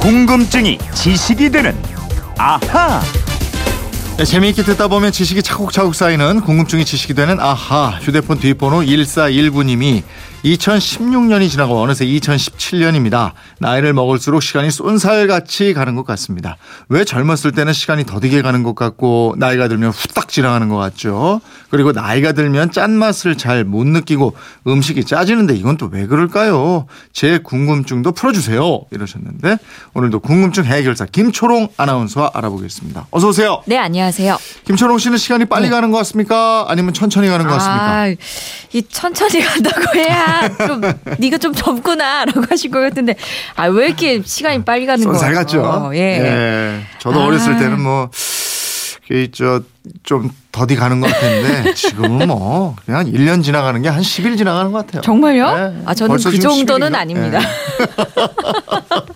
궁금증이 지식이 되는 아하. 네, 재미있게 듣다 보면 지식이 차곡차곡 쌓이는 궁금증이 지식이 되는 아하 휴대폰 뒷번호 1419님이 2016년이 지나고 어느새 2017년입니다. 나이를 먹을수록 시간이 쏜살같이 가는 것 같습니다. 왜 젊었을 때는 시간이 더디게 가는 것 같고 나이가 들면 후딱 지나가는 것 같죠. 그리고 나이가 들면 짠맛을 잘 못 느끼고 음식이 짜지는데 이건 또 왜 그럴까요? 제 궁금증도 풀어주세요. 이러셨는데 오늘도 궁금증 해결사 김초롱 아나운서와 알아보겠습니다. 어서 오세요. 네, 안녕하세요. 김초롱 씨는 시간이 빨리 네. 가는 것 같습니까? 아니면 천천히 가는 것 같습니까? 아, 이 천천히 간다고 해야 좀 네가 좀 젊구나라고 하실 것 같은데 아 왜 이렇게 시간이 빨리 가는 거예요? 쏜살 같죠? 예. 예. 저도 아. 어렸을 때는 뭐, 저좀 더디 가는 것 같은데 지금은 뭐 그냥 1년 지나가는 게 한 10일 지나가는 것 같아요. 정말요? 네. 아 저는 그 정도는 10일 인가? 아닙니다. 네.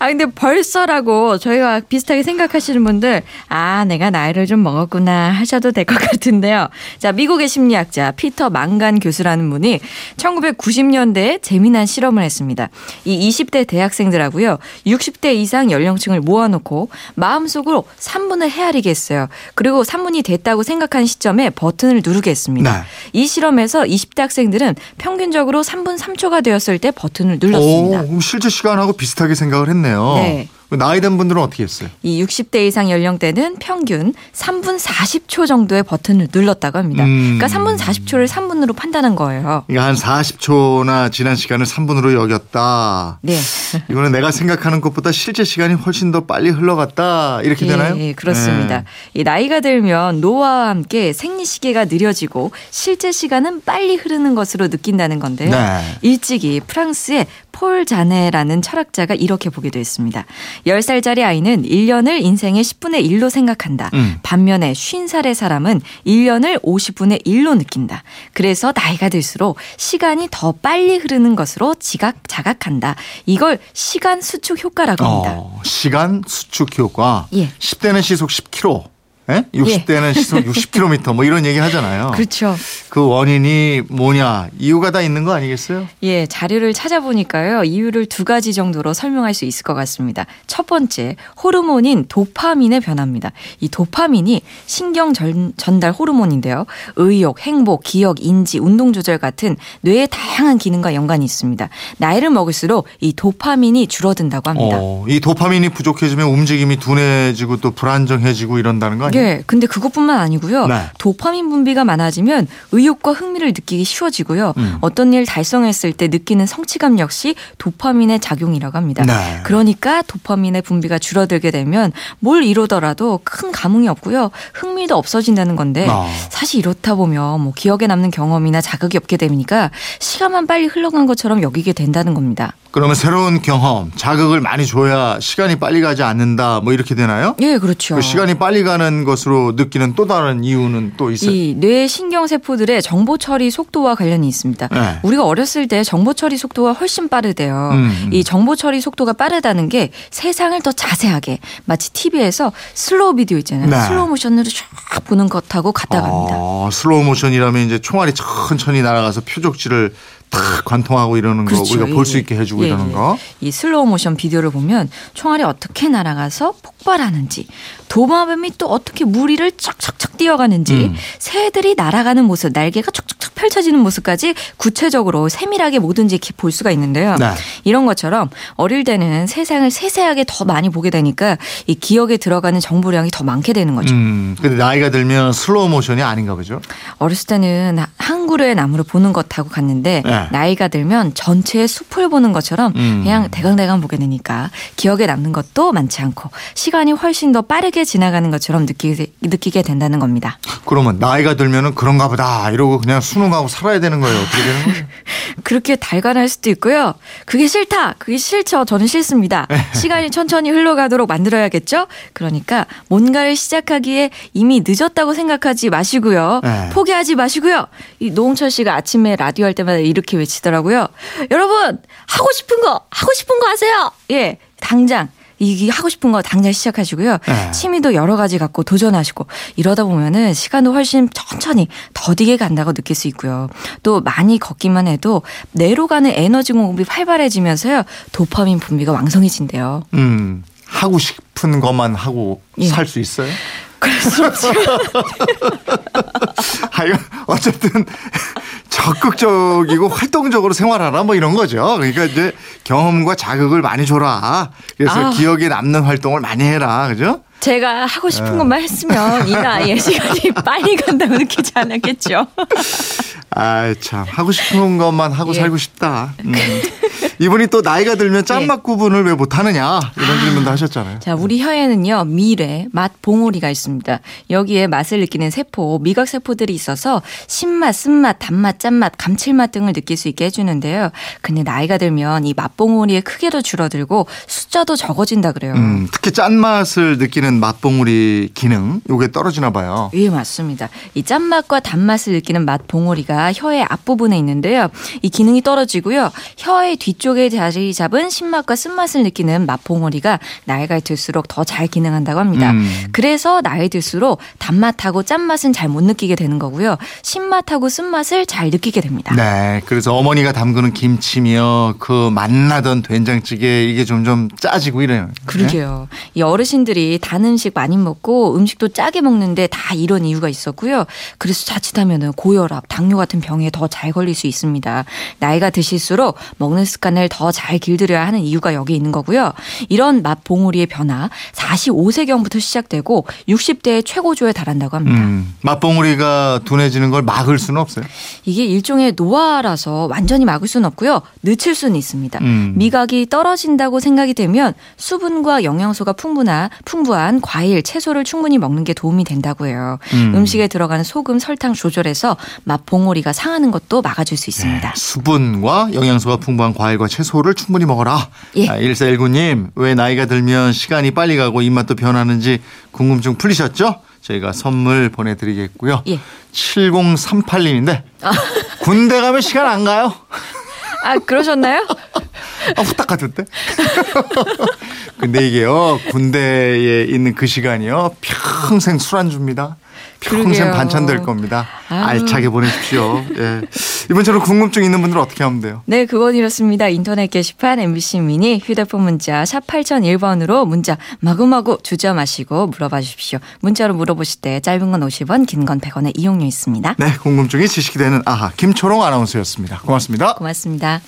아 근데 벌써라고 저희와 비슷하게 생각하시는 분들 아 내가 나이를 좀 먹었구나 하셔도 될 것 같은데요. 자 미국의 심리학자 피터 망간 교수라는 분이 1990년대에 재미난 실험을 했습니다. 이 20대 대학생들하고요 60대 이상 연령층을 모아놓고 마음속으로 3분을 헤아리게 했어요. 그리고 3분이 됐다고 생각한 시점에 버튼을 누르게 했습니다. 네. 이 실험에서 20대 학생들은 평균적으로 3분 3초가 되었을 때 버튼을 눌렀습니다. 오, 실제 시간하고 비슷하게 생각을 했네 요. 네. 나이 된 분들은 어떻게 했어요? 이 60대 이상 연령대는 평균 3분 40초 정도의 버튼을 눌렀다고 합니다. 음. 그러니까 3분 40초를 3분으로 판단한 거예요. 그러니까 한 40초나 지난 시간을 3분으로 여겼다. 네. 이거는 내가 생각하는 것보다 실제 시간이 훨씬 더 빨리 흘러갔다. 이렇게 예, 되나요? 예, 그렇습니다. 네. 이 나이가 들면 노화와 함께 생리 시계가 느려지고 실제 시간은 빨리 흐르는 것으로 느낀다는 건데요. 네. 일찍이 프랑스의 폴 자네라는 철학자가 이렇게 보기도 했습니다. 10살짜리 아이는 1년을 인생의 10분의 1로 생각한다. 음. 반면에 50살의 사람은 1년을 50분의 1로 느낀다. 그래서 나이가 들수록 시간이 더 빨리 흐르는 것으로 지각, 자각한다. 이걸 시간 수축 효과라고 합니다. 어, 시간 수축 효과. 예. 10대는 시속 10km. 예? 60대는 시속 60km 뭐 이런 얘기 하잖아요. 그렇죠. 그 원인이 뭐냐 이유가 다 있는 거 아니겠어요? 예, 자료를 찾아보니까요. 이유를 두 가지 정도로 설명할 수 있을 것 같습니다. 첫 번째, 호르몬인 도파민의 변화입니다. 이 도파민이 신경 전, 전달 호르몬인데요. 의욕, 행복, 기억, 인지, 운동 조절 같은 뇌의 다양한 기능과 연관이 있습니다. 나이를 먹을수록 이 도파민이 줄어든다고 합니다. 어, 이 도파민이 부족해지면 움직임이 둔해지고 또 불안정해지고 이런다는 거 아니에요? 예, 근데 그것뿐만 아니고요. 네. 도파민 분비가 많아지면 의욕과 흥미를 느끼기 쉬워지고요. 음. 어떤 일 달성했을 때 느끼는 성취감 역시 도파민의 작용이라고 합니다. 네. 그러니까 도파민의 분비가 줄어들게 되면 뭘 이루더라도 큰 감흥이 없고요. 흥미도 없어진다는 건데 아. 사실 이렇다 보면 뭐 기억에 남는 경험이나 자극이 없게 되니까 시간만 빨리 흘러간 것처럼 여기게 된다는 겁니다. 그러면 새로운 경험, 자극을 많이 줘야 시간이 빨리 가지 않는다 뭐 이렇게 되나요? 예, 그렇죠. 그 시간이 빨리 가는 것으로 느끼는 또 다른 이유는 또 있어요. 이 뇌 신경 세포들의 정보 처리 속도와 관련이 있습니다. 네. 우리가 어렸을 때 정보 처리 속도가 훨씬 빠르대요. 음. 이 정보 처리 속도가 빠르다는 게 세상을 더 자세하게 마치 TV에서 슬로우 비디오 있잖아요. 네. 슬로우 모션으로 쫙 보는 것하고 같답니다. 어, 슬로우 모션이라면 이제 총알이 천천히 날아가서 표적지를 탁 관통하고 이러는 거 그렇죠. 우리가 볼수 예, 있게 해주고 예, 이러는 예. 거. 이 슬로우 모션 비디오를 보면 총알이 어떻게 날아가서 폭발하는지 도마뱀이 또 어떻게 물 위를 척척척 뛰어가는지 음. 새들이 날아가는 모습 날개가 척척척 펼쳐지는 모습까지 구체적으로 세밀하게 뭐든지 볼 수가 있는데요. 네. 이런 것처럼 어릴 때는 세상을 세세하게 더 많이 보게 되니까 이 기억에 들어가는 정보량이 더 많게 되는 거죠. 음, 근데 나이가 들면 슬로우 모션이 아닌가 보죠. 어렸을 때는 한 그루의 나무를 보는 것하고 같은데 네. 나이가 들면 전체의 숲을 보는 것처럼 음. 그냥 대강대강 보게 되니까 기억에 남는 것도 많지 않고 시간이 훨씬 더 빠르게 지나가는 것처럼 느끼게, 느끼게 된다는 겁니다. 그러면 나이가 들면은 그런가 보다 이러고 그냥 순응하고 살아야 되는 거예요. 어떻게 되는 거예요? 그렇게 달관할 수도 있고요. 그게 싫다. 그게 싫죠. 저는 싫습니다. 시간이 천천히 흘러가도록 만들어야겠죠? 그러니까 뭔가를 시작하기에 이미 늦었다고 생각하지 마시고요. 네. 포기하지 마시고요. 이 노홍철 씨가 아침에 라디오 할 때마다 이렇게 외치더라고요. 여러분, 하고 싶은 거, 하고 싶은 거 하세요! 예, 당장. 이게 하고 싶은 거 당장 시작하시고요. 네. 취미도 여러 가지 갖고 도전하시고 이러다 보면은 시간도 훨씬 천천히 더디게 간다고 느낄 수 있고요. 또 많이 걷기만 해도 뇌로 가는 에너지 공급이 활발해지면서요. 도파민 분비가 왕성해진대요. 음, 하고 싶은 것만 하고 예. 살수 있어요? 지금 하여 어쨌든 적극적이고 활동적으로 생활하라 뭐 이런 거죠. 그러니까 이제 경험과 자극을 많이 줘라. 그래서 아. 기억에 남는 활동을 많이 해라. 그죠? 제가 하고 싶은 네. 것만 했으면 이 나이에 시간이 빨리 간다고 느끼지 않았겠죠. 아, 참 하고 싶은 것만 하고 예. 살고 싶다. 음. 이분이 또 나이가 들면 짠맛 구분을 왜 못하느냐 이런 질문도 하셨잖아요. 자, 우리 혀에는요, 미래, 맛, 봉오리가 있습니다. 여기에 맛을 느끼는 세포, 미각 세포들이 있어서 신맛, 쓴맛, 단맛, 짠맛, 감칠맛 등을 느낄 수 있게 해주는데요. 근데 나이가 들면 이 맛 봉오리의 크기도 줄어들고 숫자도 적어진다 그래요. 음, 특히 짠맛을 느끼는 맛봉우리 기능 요게 떨어지나 봐요. 예, 맞습니다. 이 짠맛과 단맛을 느끼는 맛 봉오리가 혀의 앞부분에 있는데요. 이 기능이 떨어지고요. 혀의 뒤쪽에 자리 잡은 신맛과 쓴맛을 느끼는 맛 봉오리가 나이가 들수록 더 잘 기능한다고 합니다. 음. 그래서 나이 들수록 단맛하고 짠맛은 잘 못 느끼게 되는 거고요. 신맛하고 쓴맛을 잘 느끼게 됩니다. 네, 그래서 어머니가 담그는 김치며 그 맛나던 된장찌개 이게 점점 짜지고 이래요. 그러게요. 이 어르신들이 단 음식 많이 먹고 음식도 짜게 먹는데 다 이런 이유가 있었고요. 그래서 자칫하면 고혈압, 당뇨 같은 병에 더 잘 걸릴 수 있습니다. 나이가 드실수록 먹는 습관을 더 잘 길들여야 하는 이유가 여기 있는 거고요. 이런 맛 봉우리의 변화 45세경부터 시작되고 60대의 최고조에 달한다고 합니다. 음, 맛봉우리가 둔해지는 걸 막을 수는 없어요. 이게 일종의 노화라서 완전히 막을 수는 없고요. 늦출 수는 있습니다. 음. 미각이 떨어진다고 생각이 되면 수분과 영양소가 풍부나 풍부한 과일, 채소를 충분히 먹는 게 도움이 된다고 해요. 음. 음. 식에 들어가는 소금, 설탕 조절해서 맛 봉오리 가 상하는 것도 막아줄 수 있습니다. 수분과 영양소가 풍부한 과일과 채소를 충분히 먹어라. 예. 아, 1419님, 왜 나이가 들면 시간이 빨리 가고 입맛도 변하는지 궁금증 풀리셨죠? 저희가 선물 보내드리겠고요. 예. 7038님인데, 군대 가면 시간 안 가요? 아 그러셨나요? 아, 후딱 같은데? 근데 이게요, 군대에 있는 그 시간이요, 평생 술안주입니다. 평생 그러게요. 반찬 될 겁니다. 아유. 알차게 보내십시오. 예. 이번처럼 궁금증 있는 분들은 어떻게 하면 돼요? 네, 그건 이렇습니다. 인터넷 게시판 MBC 미니 휴대폰 문자 샵 8001번으로 문자 마구마구 주저 마시고 물어봐 주십시오. 문자로 물어보실 때 짧은 건 50원, 긴 건 100원의 이용료 있습니다. 네, 궁금증이 지식이 되는 아하 김초롱 아나운서였습니다. 고맙습니다. 고맙습니다.